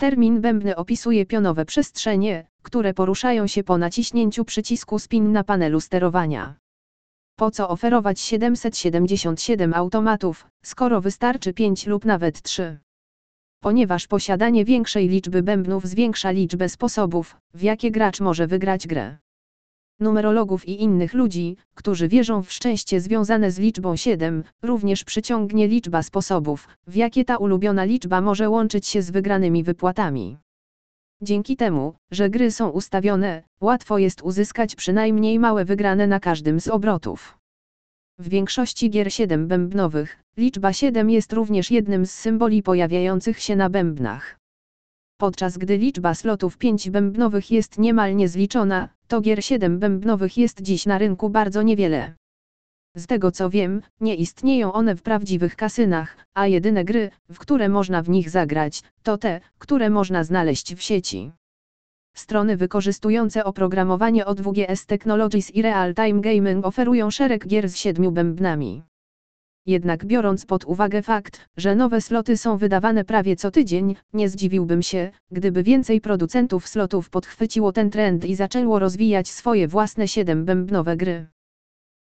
Termin bębny opisuje pionowe przestrzenie, które poruszają się po naciśnięciu przycisku spin na panelu sterowania. Po co oferować 777 automatów, skoro wystarczy 5 lub nawet 3? Ponieważ posiadanie większej liczby bębnów zwiększa liczbę sposobów, w jakie gracz może wygrać grę. Numerologów i innych ludzi, którzy wierzą w szczęście związane z liczbą 7, również przyciągnie liczba sposobów, w jakie ta ulubiona liczba może łączyć się z wygranymi wypłatami. Dzięki temu, że gry są ustawione, łatwo jest uzyskać przynajmniej małe wygrane na każdym z obrotów. W większości gier 7 bębnowych, liczba 7 jest również jednym z symboli pojawiających się na bębnach. Podczas gdy liczba slotów 5 bębnowych jest niemal niezliczona, to gier 7 bębnowych jest dziś na rynku bardzo niewiele. Z tego co wiem, nie istnieją one w prawdziwych kasynach, a jedyne gry, w które można w nich zagrać, to te, które można znaleźć w sieci. Strony wykorzystujące oprogramowanie od WGS Technologies i Real Time Gaming oferują szereg gier z siedmiu bębnami. Jednak biorąc pod uwagę fakt, że nowe sloty są wydawane prawie co tydzień, nie zdziwiłbym się, gdyby więcej producentów slotów podchwyciło ten trend i zaczęło rozwijać swoje własne 7-bębnowe gry.